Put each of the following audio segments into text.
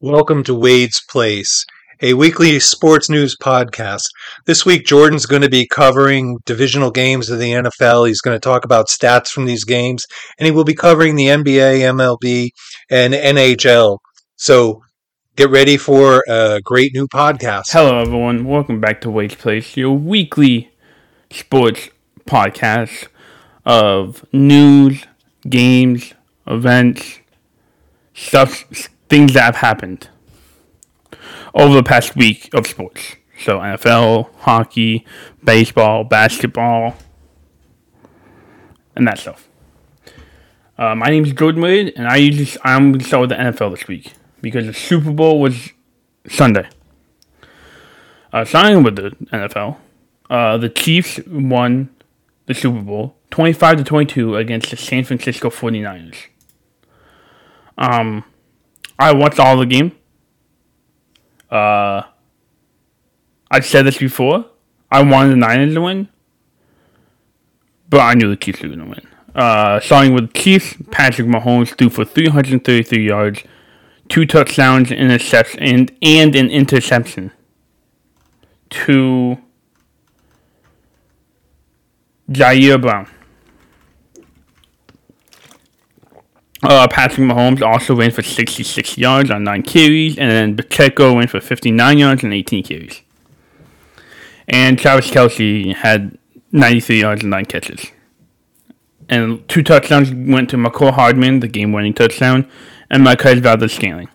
Welcome to Wade's Place, a weekly sports news podcast. This week, Jordan's going to be covering divisional games of the NFL. He's going to talk about stats from these games, and he will be covering the NBA, MLB, and NHL. So get ready for a great new podcast. Hello, everyone. Welcome back to Wade's Place, your weekly sports podcast of news, games, events, stuff things that have happened over the past week of sports. So NFL, hockey, baseball, basketball, and that stuff. Uh, my name is Jordan Wade, and I usually I'm going to start with the NFL this week because the Super Bowl was Sunday. Uh, starting with the NFL, uh, the Chiefs won the Super Bowl 25 to 22 against the San Francisco 49ers. Um, I watched all the game. Uh, I've said this before. I wanted the Niners to win, but I knew the Chiefs were going to win. Uh, starting with Chiefs, Patrick Mahomes threw for 333 yards, two touchdowns, interception, and, and an interception to Ji'Ayir Brown. Uh, Patrick Mahomes also ran for 66 yards on 9 carries, and then Pacheco went for 59 yards and 18 carries. And Travis Kelce had 93 yards and 9 catches. And two touchdowns went to Mecole Hardman, the game winning touchdown, and Marquez Valdes-Scantling.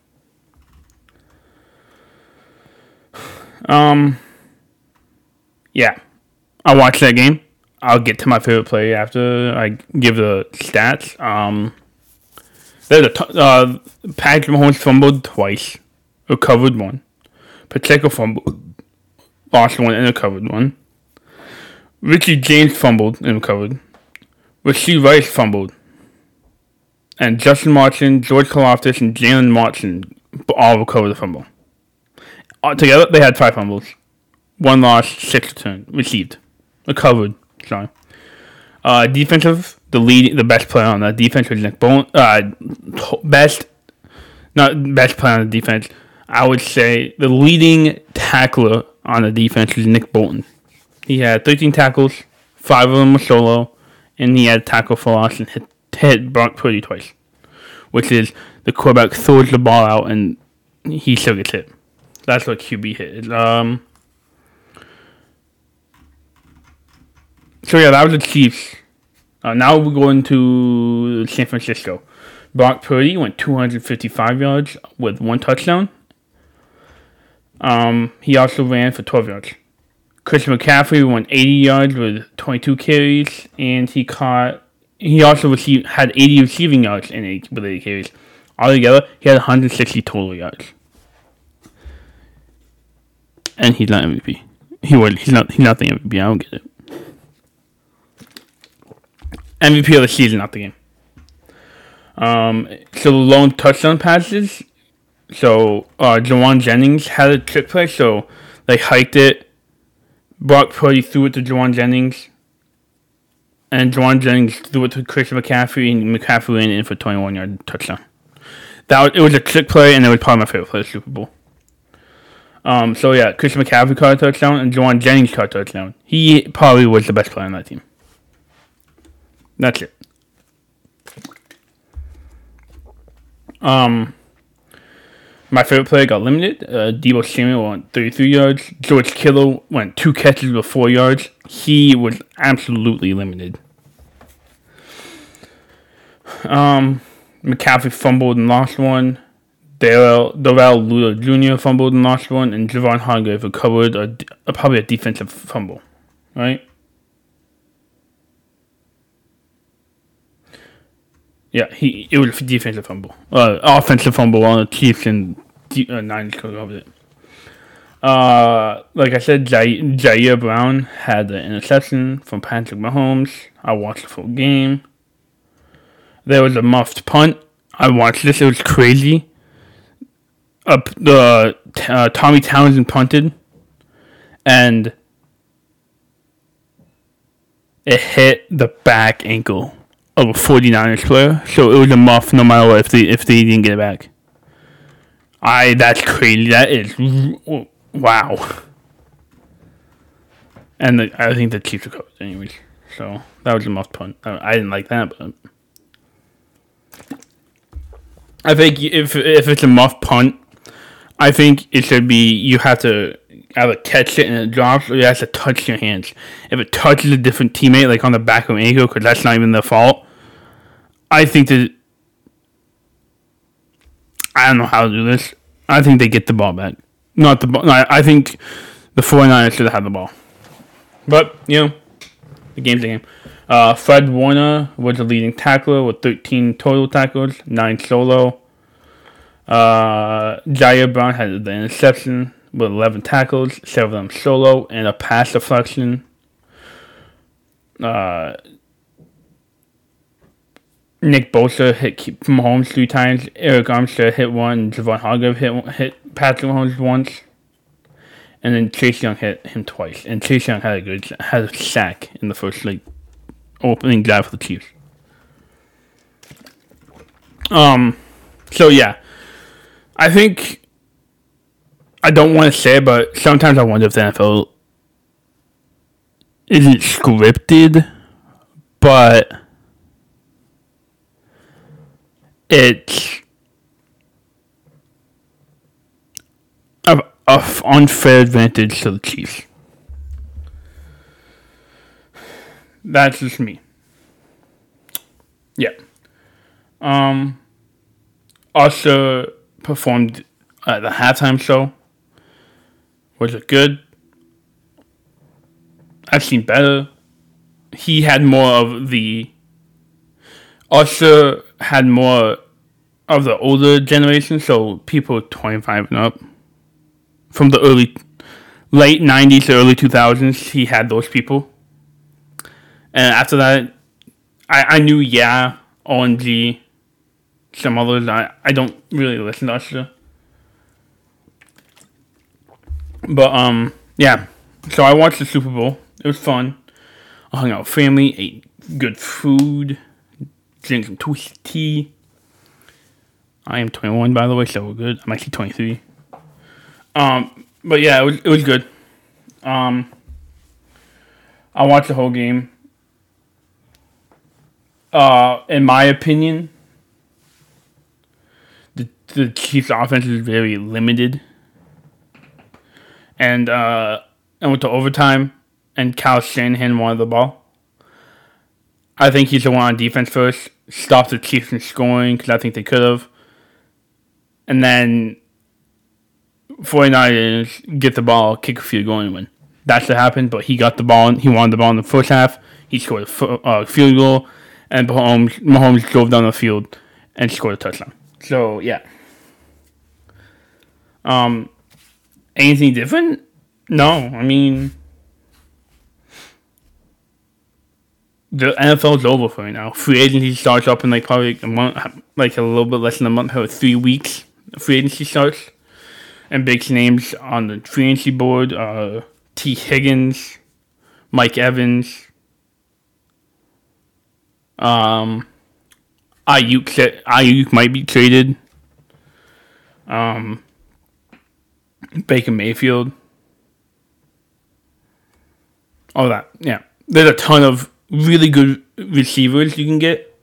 Um, yeah, I watched that game. I'll get to my favorite play after I give the stats. Um, there's a t- uh, Patrick Mahomes fumbled twice, recovered one. Pacheco fumbled, lost one and recovered one. Richie James fumbled and recovered. Rashee Rice fumbled. And Justin Martin, George Karlaftis, and Jaylen Watson all recovered the fumble. All together, they had five fumbles. One lost, six returned, received, recovered. Sorry. Uh, defensive, the lead, the best player on the defense was Nick Bolton. Uh, best, not best player on the defense. I would say the leading tackler on the defense was Nick Bolton. He had 13 tackles, five of them were solo, and he had a tackle for loss and hit, hit Brock Purdy twice, which is the quarterback throws the ball out and he still gets hit. That's what QB hit. Um, so yeah, that was the Chiefs. Uh, now we're going to San Francisco. Brock Purdy went 255 yards with one touchdown. Um, he also ran for 12 yards. Chris McCaffrey went 80 yards with 22 carries, and he caught. He also received had 80 receiving yards in eight, with 80 carries. Altogether, he had 160 total yards, and he's not MVP. He was. He's not. He's not the MVP. I don't get it. MVP of the season, not the game. Um, so the lone touchdown passes. So uh, Jauan Jennings had a trick play, so they hiked it. Brock Purdy threw it to Jauan Jennings, and Jauan Jennings threw it to Chris McCaffrey, and McCaffrey ran in for 21 yard touchdown. That was, it was a trick play, and it was probably my favorite play of the Super Bowl. Um, so yeah, Chris McCaffrey caught a touchdown, and Jauan Jennings caught a touchdown. He probably was the best player on that team. That's it. Um, my favorite player got limited. Uh, Deebo Samuel went 33 yards. George Kittle went two catches with four yards. He was absolutely limited. Um, McCaffrey fumbled and lost one. Darrell, Darrell Luter Jr. fumbled and lost one, and Javon Hargrave recovered a, a, probably a defensive fumble, right? Yeah, he it was defensive fumble, uh, offensive fumble on the Chiefs and uh, Niners covered it. Uh, like I said, Jair, Brown had the interception from Patrick Mahomes. I watched the full game. There was a muffed punt. I watched this. It was crazy. Up the uh, Tommy Townsend punted, and it hit the back ankle of a 49ers player, so it was a muff no matter what if they if they didn't get it back. I that's crazy. That is wow. And the, I think the Chiefs are covered anyways. So that was a muff punt. I, I didn't like that, but I think if if it's a muff punt, I think it should be you have to either catch it and it drops, or you have to touch your hands. If it touches a different teammate, like on the back of an ankle, because that's not even their fault, I think that I don't know how to do this. I think they get the ball back. Not the ball. I, I think the 49ers should have had the ball. But, you know, the game's the game. Uh, Fred Warner was the leading tackler with 13 total tackles, 9 solo. Uh, Ji'Ayir Brown had the interception with 11 tackles, 7 of them solo, and a pass deflection. Uh, Nick Bosa hit Mahomes three times. Arik Armstead hit one. Javon Hargrave hit hit Patrick Mahomes once. And then Chase Young hit him twice. And Chase Young had a good had a sack in the first like opening drive for the Chiefs. Um, so yeah, I think I don't want to say, but sometimes I wonder if the NFL isn't scripted, but it's a, unfair advantage to the Chiefs. That's just me. Yeah. Um. Also performed at the halftime show. Was it good? I've seen better. He had more of the. Usher had more of the older generation, so people 25 and up. From the early, late 90s to early 2000s, he had those people. And after that, I, I knew, yeah, OMG, some others. I, I don't really listen to Usher. But, um, yeah. So I watched the Super Bowl. It was fun. I hung out with family, ate good food, drank some twisted tea. I am 21, by the way, so we're good. I'm actually 23. Um, but yeah, it was it was good. Um, I watched the whole game. Uh, in my opinion, the the Chiefs' offense is very limited, and uh, and went to overtime, and Kyle Shanahan wanted the ball. I think he's the one on defense first. Stopped the Chiefs from scoring because I think they could have and then 49ers get the ball, kick a field goal, and win. That's what happened, but he got the ball. He wanted the ball in the first half. He scored a uh, field goal, and Mahomes, Mahomes drove down the field and scored a touchdown. So, yeah. Um, anything different? No. I mean, the NFL is over for now. Free agency starts up in like probably a month, like a little bit less than a month, three weeks free agency starts. And big names on the free agency board uh, Tee Higgins, Mike Evans, um, Aiyuk, Aiyuk might be traded. Um, Baker Mayfield. All that. Yeah. There's a ton of really good receivers you can get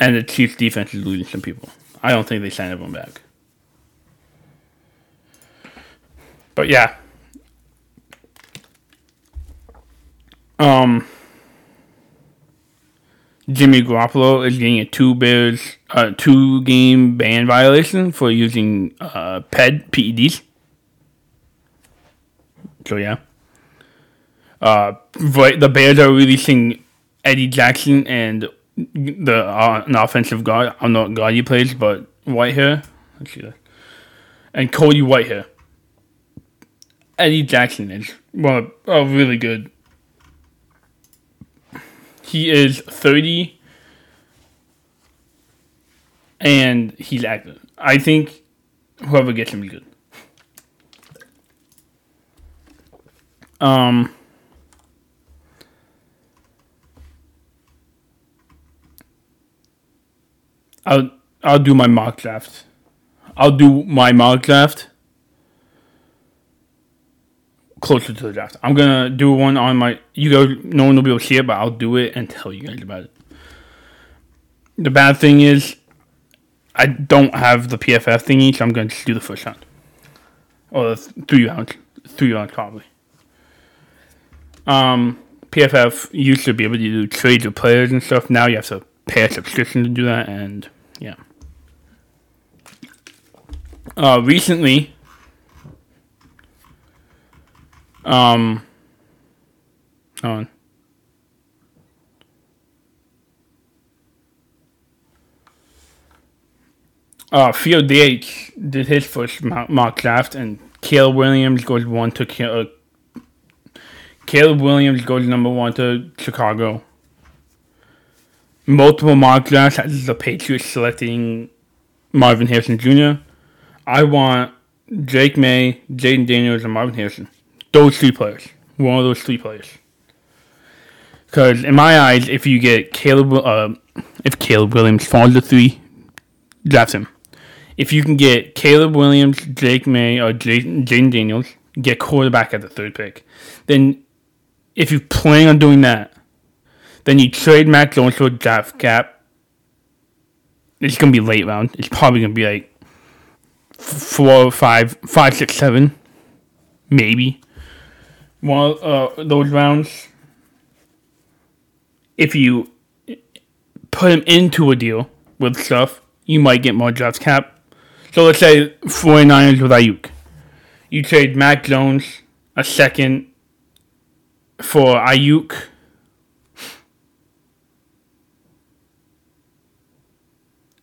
and the Chiefs defense is losing some people. I don't think they sign everyone back. But yeah. Um Jimmy Garoppolo is getting a two bears uh, two game ban violation for using uh, PED PEDs. So yeah. Uh, the Bears are releasing Eddie Jackson and the uh, an offensive guard. I am not guard he plays, but Whitehair. Let's see that. And Cody Whitehair. Eddie Jackson is well, oh, really good. He is thirty, and he's active. I think whoever gets him is good. Um. I'll I'll do my mock draft. I'll do my mock draft closer to the draft. I'm gonna do one on my. You guys, no one will be able to see it, but I'll do it and tell you guys about it. The bad thing is, I don't have the PFF thingy, so I'm gonna just do the first round or the three rounds, three rounds probably. Um, PFF used to be able to do trades of players and stuff. Now you have to pay a subscription to do that, and yeah. Uh, recently, um, on. Uh, Field DH did his first mock draft, and Caleb Williams goes one to uh, Caleb Williams goes number one to Chicago. Multiple mock drafts has the Patriots selecting Marvin Harrison Jr. I want Drake Maye, Jayden Daniels, and Marvin Harrison. Those three players. One of those three players. Because in my eyes, if you get Caleb, uh, if Caleb Williams falls to three, draft him. If you can get Caleb Williams, Drake Maye, or Jayden Daniels, get quarterback at the third pick. Then, if you plan on doing that, then you trade Mac Jones for draft cap. It's gonna be late round. It's probably gonna be like four, five, five, six, seven, maybe. One uh, those rounds. If you put him into a deal with stuff, you might get more draft cap. So let's say 49ers with Aiyuk. You trade Mac Jones a second for Aiyuk.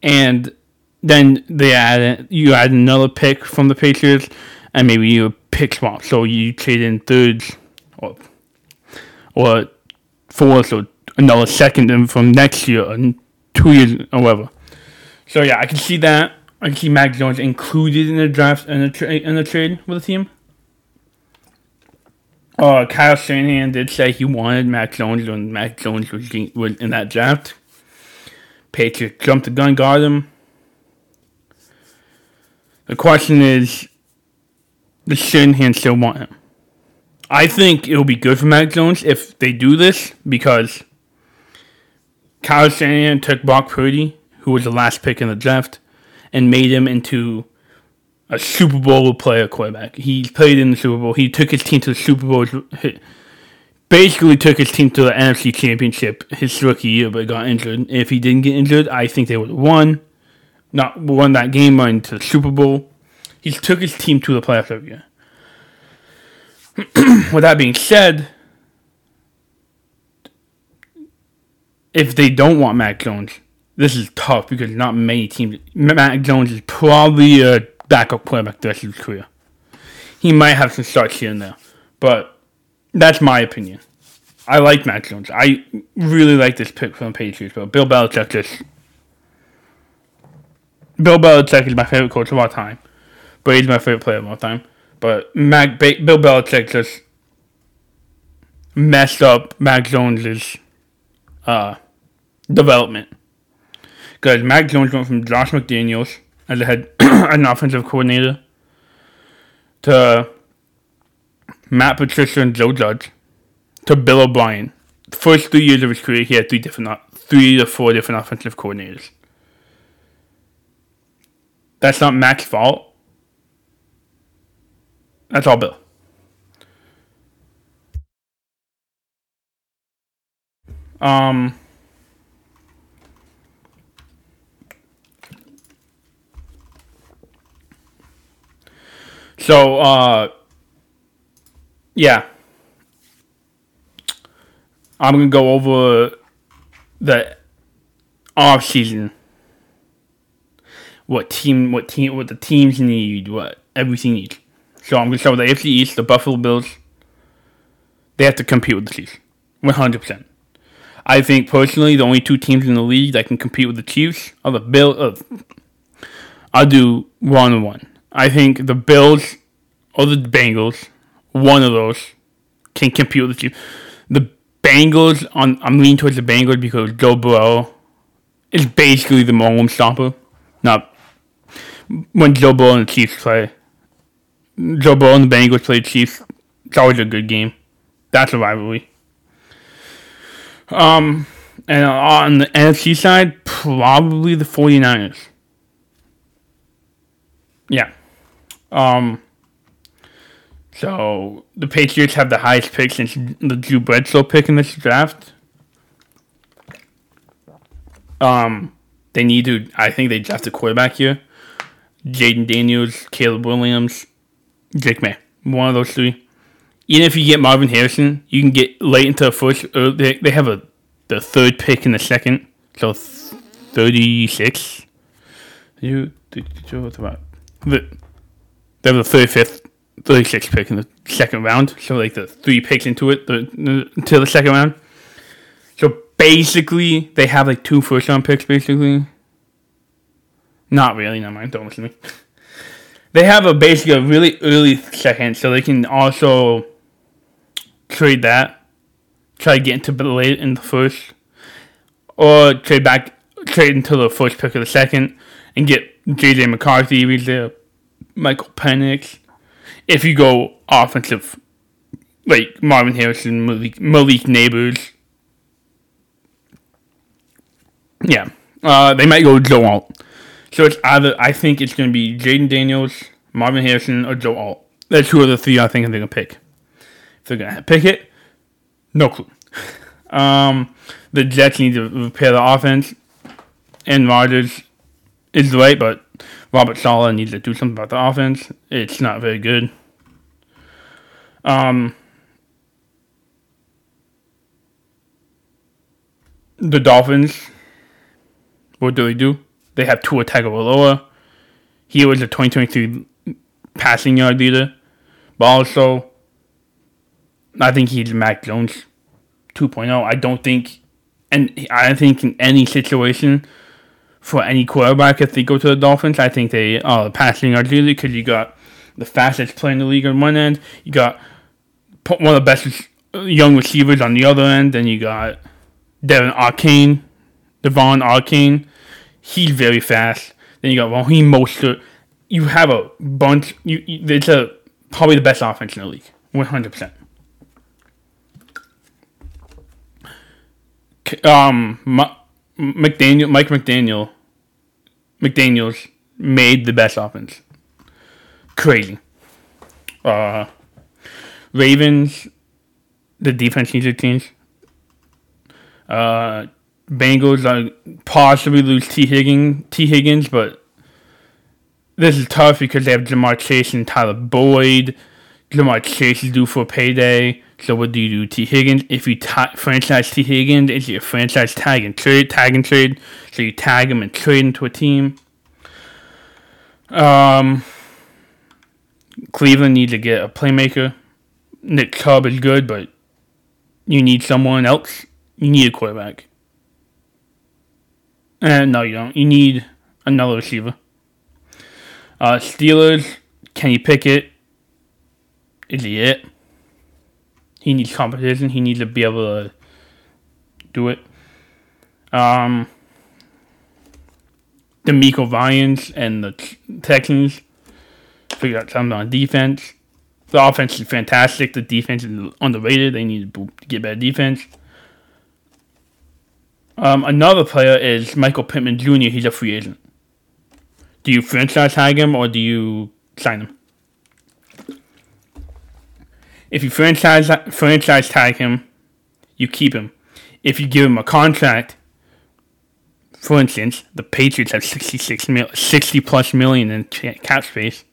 And then they add you add another pick from the Patriots, and maybe you pick swap. So you trade in thirds or or fourth or another second and from next year, or two years or whatever. So yeah, I can see that. I can see Mac Jones included in the draft and the tra- in the trade with the team. Uh, Kyle Shanahan did say he wanted Mac Jones when Mac Jones was, was in that draft. Patriots jumped the gun, got him. The question is, does Shanahan still want him? I think it'll be good for Mac Jones if they do this because Kyle Shanahan took Brock Purdy, who was the last pick in the draft, and made him into a Super Bowl player quarterback. He played in the Super Bowl. He took his team to the Super Bowl. Basically, took his team to the NFC Championship his rookie year, but got injured. If he didn't get injured, I think they would have won. Not won that game, went to the Super Bowl. He took his team to the playoffs every year. With that being said, if they don't want Mac Jones, this is tough because not many teams. Mac Jones is probably a backup quarterback the rest of his career. He might have some starts here and there, but that's my opinion. I like Mac Jones. I really like this pick from the Patriots, but Bill Belichick just. Bill Belichick is my favorite coach of all time, he's my favorite player of all time. But Mac ba- Bill Belichick just messed up Mac Jones's uh, development because Mac Jones went from Josh McDaniels as a head an offensive coordinator to Matt Patricia and Joe Judge to Bill O'Brien. The first three years of his career, he had three different, three to four different offensive coordinators. That's not Mac's fault. That's all Bill. Um. So, uh, yeah. I'm going to go over the off season. What team, what team, what the teams need, what everything needs. So I'm going to start with the AFC East, the Buffalo Bills. They have to compete with the Chiefs. 100%. I think personally, the only two teams in the league that can compete with the Chiefs are the Bills. Uh, I'll do one on one. I think the Bills or the Bengals, one of those, can compete with the Chiefs. The Bengals, on I'm leaning towards the Bengals because Joe Burrow is basically the Mahomes stopper. Not when Joe Burrow and the Chiefs play. Joe Burrow and the Bengals play Chiefs. It's always a good game. That's a rivalry. Um, and on the NFC side, probably the 49ers. Yeah. Um, so the Patriots have the highest pick since the Drew Bledsoe pick in this draft. Um, they need to. I think they draft a quarterback here. Jayden Daniels, Caleb Williams, Drake Maye. One of those three. Even if you get Marvin Harrison, you can get late into the first. Or they, they have a the third pick in the second, so thirty six. You about the they have the thirty fifth, thirty sixth pick in the second round. So like the three picks into it the, until the second round. So basically, they have like two first round picks. Basically, not really. Never mind. Don't listen to me. They have a basically a really early second, so they can also trade that, try to get into the late in the first, or trade back, trade into the first pick of the second, and get JJ McCarthy, there, Michael Penix. If you go offensive, like Marvin Harrison, Malik, Malik Nabers, yeah, uh, they might go Joe Alt. So it's either I think it's going to be Jayden Daniels, Marvin Harrison, or Joe Alt. That's who of the three I think they're going to pick. If they're going to pick it, no clue. Um, the Jets need to repair the offense, and Rodgers is right, but Robert Saleh needs to do something about the offense. It's not very good. Um, the Dolphins, what do they do? They have Tua Tagovailoa. He was a 2023 passing yard leader, but also I think he's Mac Jones 2.0. I don't think, and I think in any situation for any quarterback, if they go to the Dolphins, I think they are the passing yard leader because you got the fastest player in the league on one end, you got one of the best uh, young receivers on the other end, then you got De'Von Achane, De'Von Achane. He's very fast. Then you got Raheem Mostert. You have a bunch. You, you it's a probably the best offense in the league, one hundred percent. Um, McDaniel, Mike McDaniel, McDaniel's made the best offense. Crazy. Uh, Ravens, the defense needs to change. Uh, Bengals are possibly lose Tee Higgins, Tee Higgins, but this is tough because they have Ja'Marr Chase and Tyler Boyd. Ja'Marr Chase is due for a payday. So what do you do, Tee Higgins? If you franchise T Higgins, it's your franchise tag and trade, tag and trade. So you tag him and trade him to a team. Um, Cleveland needs to get a playmaker. Nick Chubb is good, but you need someone else. You need a quarterback. And no, you don't. You need another receiver. Uh, Steelers, Kenny Pickett. Is he it? He needs competition. He needs to be able to do it. Um, DeMeco Ryans and the Texans figure out something on defense. The offense is fantastic. The defense is underrated. They need to get better defense. Um, another player is Michael Pittman Jr. He's a free agent. Do you franchise tag him or do you sign him? If you franchise franchise tag him, you keep him. If you give him a contract, for instance, the Patriots have 66 mil, 60 plus million in cap space.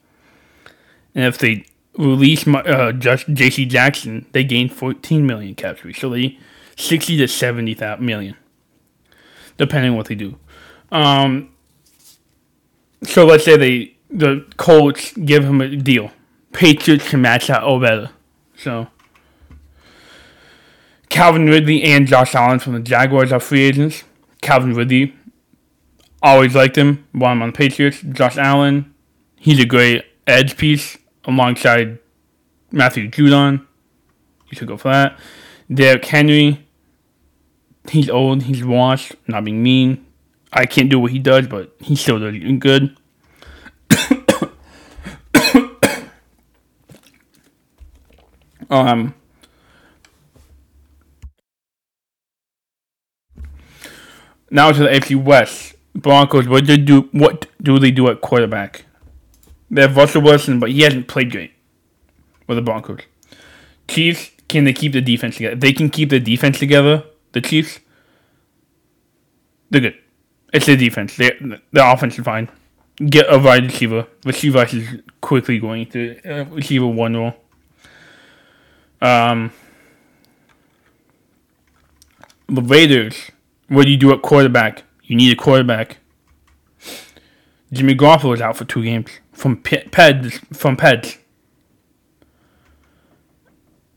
And if they release uh, just J.C. Jackson, they gain 14 million cap space. So they 60 to 70 million, depending on what they do. Um, so let's say they the Colts give him a deal. Patriots can match that or better. So Calvin Ridley and Josh Allen from the Jaguars are free agents. Calvin Ridley, always liked him. While I'm on the Patriots. Josh Allen, he's a great edge piece alongside Matthew Judon. You should go for that. Derrick Henry, he's old, he's washed, not being mean. I can't do what he does, but he still does good. um, now to the AFC West. Broncos. What they do? What do they do at quarterback? They have Russell Wilson, but he hasn't played great with the Broncos. Chiefs. Can they keep the defense together? If they can keep the defense together, the Chiefs, they're good. It's the defense. They, the offense is fine. Get a wide receiver. Receiver is quickly going to uh, receiver one role. Um, the Raiders. What do you do at quarterback? You need a quarterback. Jimmy Garoppolo is out for two games from Peds from Peds.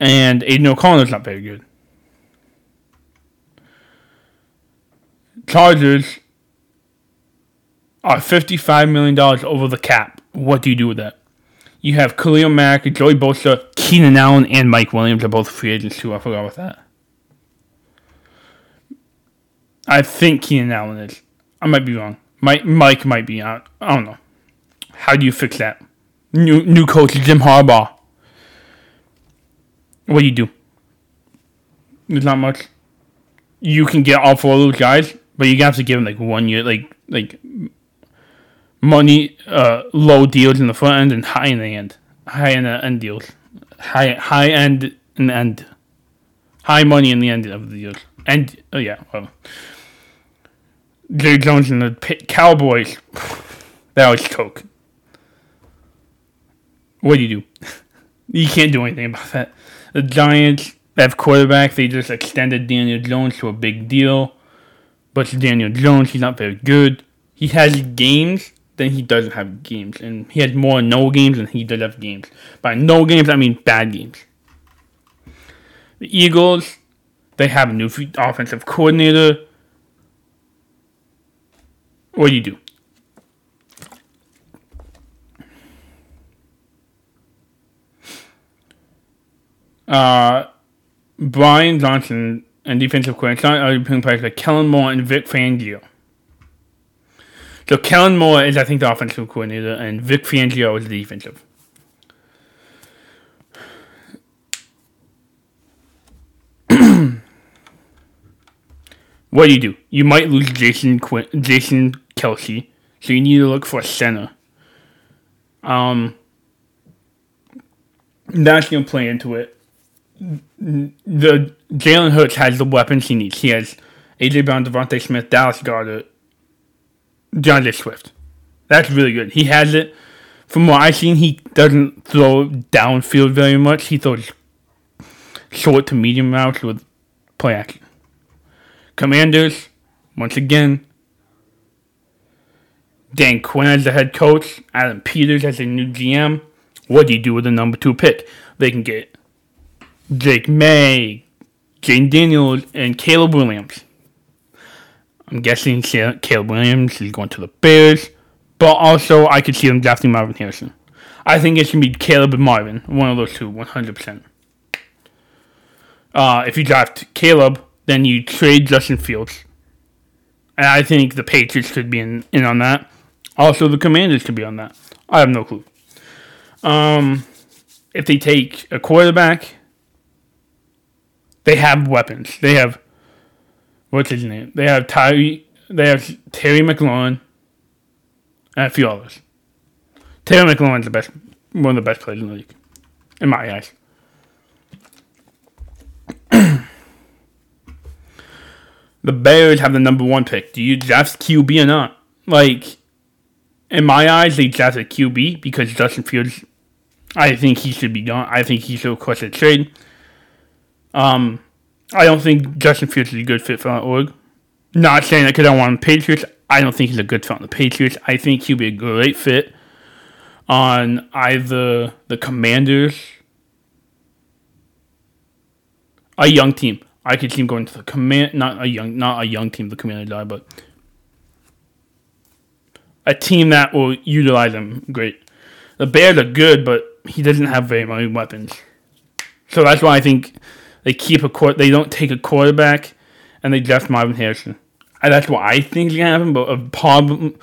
And Aidan O'Connell's not very good. Chargers are $55 million over the cap. What do you do with that? You have Khalil Mack, Joey Bosa, Keenan Allen, and Mike Williams are both free agents too. I forgot about that. I think Keenan Allen is. I might be wrong. Mike, Mike might be out. I don't know. How do you fix that? New new coach Jim Harbaugh. What do you do? There's not much. You can get all four of those guys, but you have to give them like one year, like like money, uh, low deals in the front end and high in the end, high in the end deals, high high end in the end, high money in the end of the deals. And oh yeah, well, Jerry Jones and the Cowboys, that was choke. What do you do? you can't do anything about that. The Giants have quarterback. They just extended Daniel Jones to a big deal. But Daniel Jones, he's not very good. He has games, then he doesn't have games. And he has more no games than he does have games. By no games, I mean bad games. The Eagles, they have a new offensive coordinator. What do you do? Uh, Brian Johnson and defensive coordinator are playing players like Kellen Moore and Vic Fangio. So Kellen Moore is, I think, the offensive coordinator, and Vic Fangio is the defensive. what do you do? You might lose Jason Jason Kelce, so you need to look for a center. Um, that's gonna play into it the Jalen Hurts has the weapons he needs. He has AJ Brown, DeVonta Smith, Dallas Goedert, DeAndre Swift. That's really good. He has it. From what I've seen, he doesn't throw downfield very much. He throws short to medium routes with play action. Commanders, once again, Dan Quinn as the head coach, Adam Peters as the new GM. What do you do with the number two pick? They can get Drake Maye, Jane Daniels, and Caleb Williams. I'm guessing Caleb Williams is going to the Bears, but also I could see them drafting Marvin Harrison. I think it should be Caleb and Marvin, one of those two, 100%. Uh, if you draft Caleb, then you trade Justin Fields. And I think the Patriots could be in, in on that. Also, the Commanders could be on that. I have no clue. Um, if they take a quarterback, they have weapons. They have what's his name? They have Tyree. They have Terry McLaurin and a few others. Terry McLaurin's the best, one of the best players in the league, in my eyes. the Bears have the number one pick. Do you draft QB or not? Like, in my eyes, they drafted QB because Justin Fields. I think he should be gone. I think he should request a trade. Um, I don't think Justin Fields is a good fit for that org. Not saying that because I want him Patriots. I don't think he's a good fit on the Patriots. I think he'll be a great fit on either the Commanders, a young team. I could see him going to the command, not a young, not a young team, the Commanders are, but a team that will utilize him great. The Bears are good, but he doesn't have very many weapons. So that's why I think they keep a court. They don't take a quarterback, and they draft Marvin Harrison. And that's what I think is gonna happen. But a problem,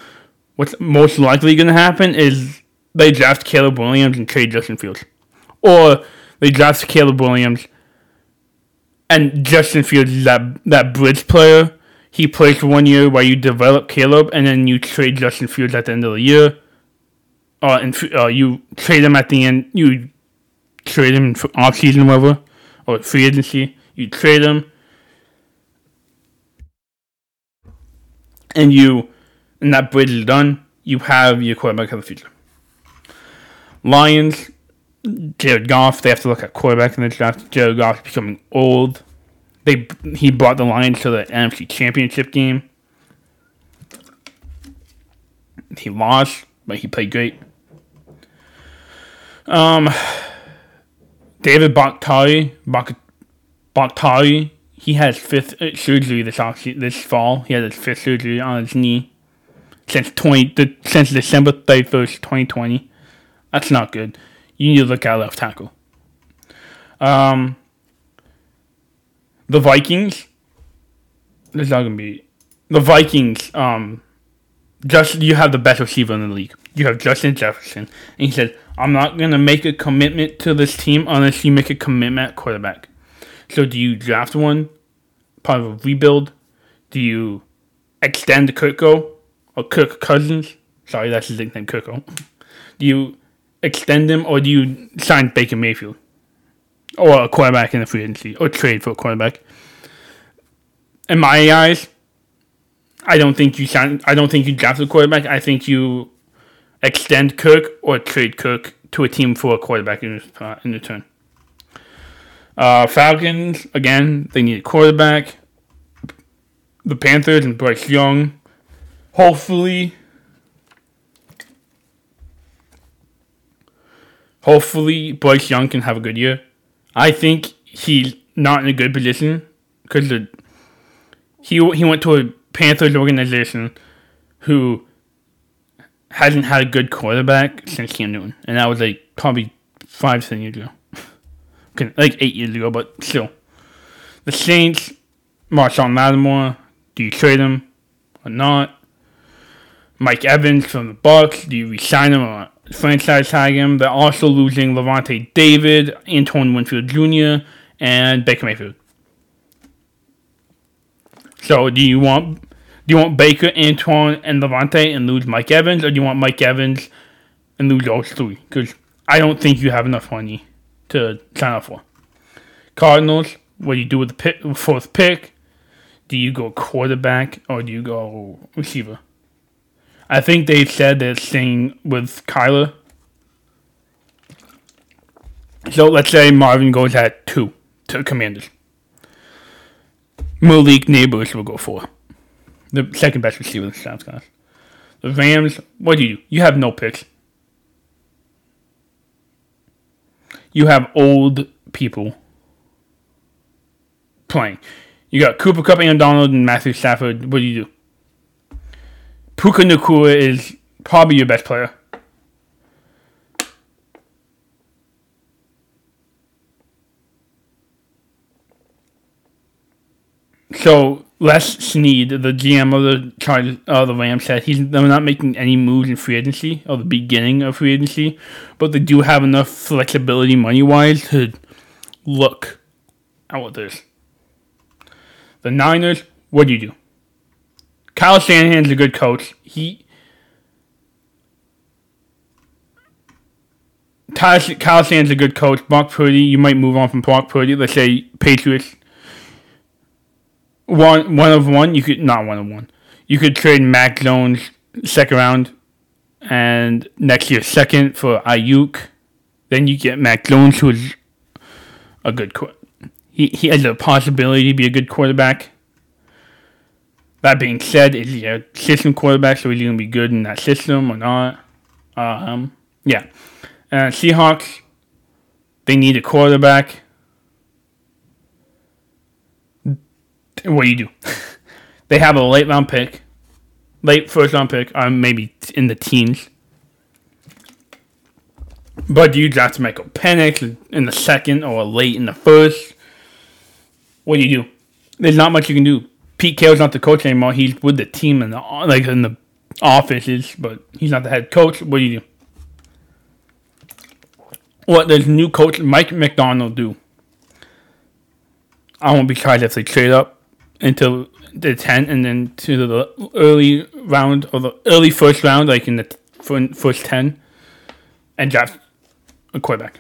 what's most likely gonna happen is they draft Caleb Williams and trade Justin Fields, or they draft Caleb Williams and Justin Fields is that that bridge player. He plays for one year while you develop Caleb, and then you trade Justin Fields at the end of the year. Uh, and uh, you trade him at the end. You trade him for off season, whatever, or free agency. You trade him, and you, and that bridge is done. You have your quarterback of the future. Lions, Jared Goff. They have to look at quarterback in the draft. Jared Goff becoming old. They he brought the Lions to the NFC Championship game. He lost, but he played great. Um, David Bakhtiari, Bak- Bakhtiari, he has fifth surgery this off this fall. He had his fifth surgery on his knee since twenty the, since December thirty first, twenty twenty. That's not good. You need to look at left tackle. Um, the Vikings. This is not gonna be the Vikings. Um, just you have the best receiver in the league. You have Justin Jefferson, and he said, "I'm not gonna make a commitment to this team unless you make a commitment at quarterback." So, do you draft one, part of a rebuild? Do you extend Kirko or Kirk Cousins? Sorry, that's his nickname, Kirko. Do you extend him, or do you sign Baker Mayfield or a quarterback in the free agency, or trade for a quarterback? In my eyes, I don't think you sign. I don't think you draft a quarterback. I think you extend Kirk or trade Kirk to a team for a quarterback in, uh, in return. Uh, Falcons again. They need a quarterback. The Panthers and Bryce Young. Hopefully, hopefully Bryce Young can have a good year. I think he's not in a good position because he he went to a Panthers organization who hasn't had a good quarterback since Cam Newton, and that was like probably five, seven years ago. okay, like eight years ago, but still. The Saints, Marshon Lattimore, do you trade him or not? Mike Evans from the Bucs, do you resign him or franchise tag him? They're also losing Lavonte David, Antoine Winfield Jr., and Baker Mayfield. So do you want do you want Baker, Antoine, and Lavonte and lose Mike Evans, or do you want Mike Evans and lose those three? Because I don't think you have enough money to sign up for. Cardinals, what do you do with the pick, fourth pick? Do you go quarterback or do you go receiver? I think they said they're staying with Kyler. So let's say Marvin goes at two to Commanders. Malik Nabers will go for the second best receiver in the South class. The Rams, what do you? You have no picks. You have old people playing. You got Cooper Kupp, and Donald, and Matthew Stafford. What do you do? Puka Nacua is probably your best player. So Les Snead, the GM of the Chargers, uh, the Rams, said he's they're not making any moves in free agency or the beginning of free agency, but they do have enough flexibility money wise to look at what this. The Niners, what do you do? Kyle Shanahan's a good coach. He Kyle, Kyle Shanahan's a good coach. Brock Purdy, you might move on from Brock Purdy. Let's say Patriots one one of one. You could not one of one. You could trade Mac Jones second round, and next year second for Aiyuk. Then you get Mac Jones, who is a good. He he has a possibility to be a good quarterback. That being said, is he a system quarterback? So is he gonna be good in that system or not? Um, yeah. Uh, Seahawks, they need a quarterback. What do you do? they have a late round pick, late first round pick, or um, maybe in the teens. But do you draft Michael Penix in the second or late in the first? What do you do? There's not much you can do. Pete Carroll's not the coach anymore. He's with the team in the like in the offices, but he's not the head coach. What do you do? What does new coach Mike Macdonald do? I won't be surprised if they trade up into the ten and then to the early round or the early first round, like in the first ten, and draft a quarterback,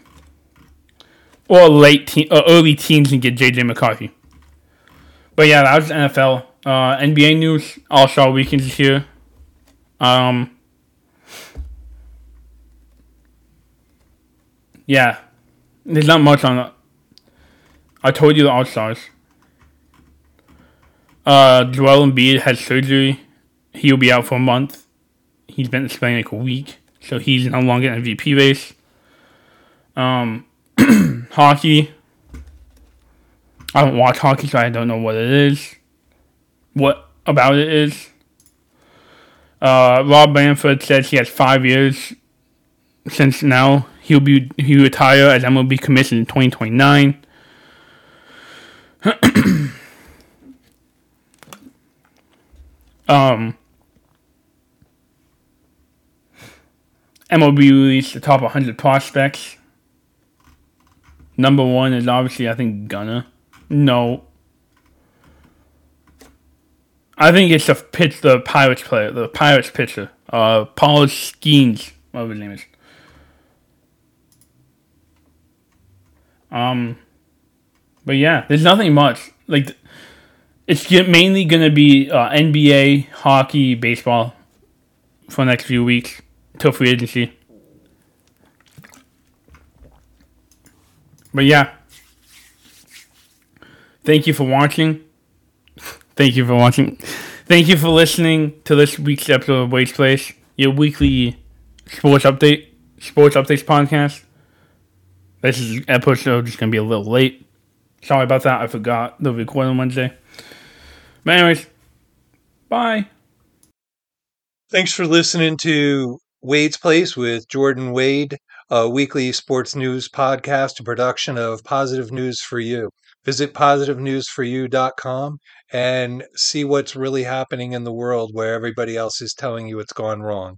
or late teen, or early teens and get JJ McCarthy. But yeah, that was NFL. Uh, NBA news. All Star Weekend is here. Um. Yeah, there's not much on. I told you the All Stars. Uh, Joel Embiid had surgery. He'll be out for a month. He's been spending like a week, so he's no longer in MVP race. Um, hockey. I don't watch hockey, so I don't know what it is. What about it is. Uh, Rob Manfred says he has five years since now. He'll be he retire as MLB commissioner in 2029. um, MLB released the top 100 prospects. Number one is obviously, I think, Gunnar. No. I think it's the pitch, the Pirates player, the Pirates pitcher, uh, Paul Skenes, whatever his name is. Um, but yeah, there's nothing much. Like, it's mainly gonna be uh, NBA, hockey, baseball for the next few weeks until free agency. But yeah, thank you for watching. Thank you for watching. Thank you for listening to this week's episode of Wade's Place, your weekly sports update, sports updates podcast. This is episode just gonna be a little late. Sorry about that. I forgot the record on Wednesday. But anyways, bye. Thanks for listening to Wade's Place with Jordan Wade, a weekly sports news podcast, a production of Positive News for You. Visit positivenewsforyou.com and see what's really happening in the world where everybody else is telling you it's gone wrong.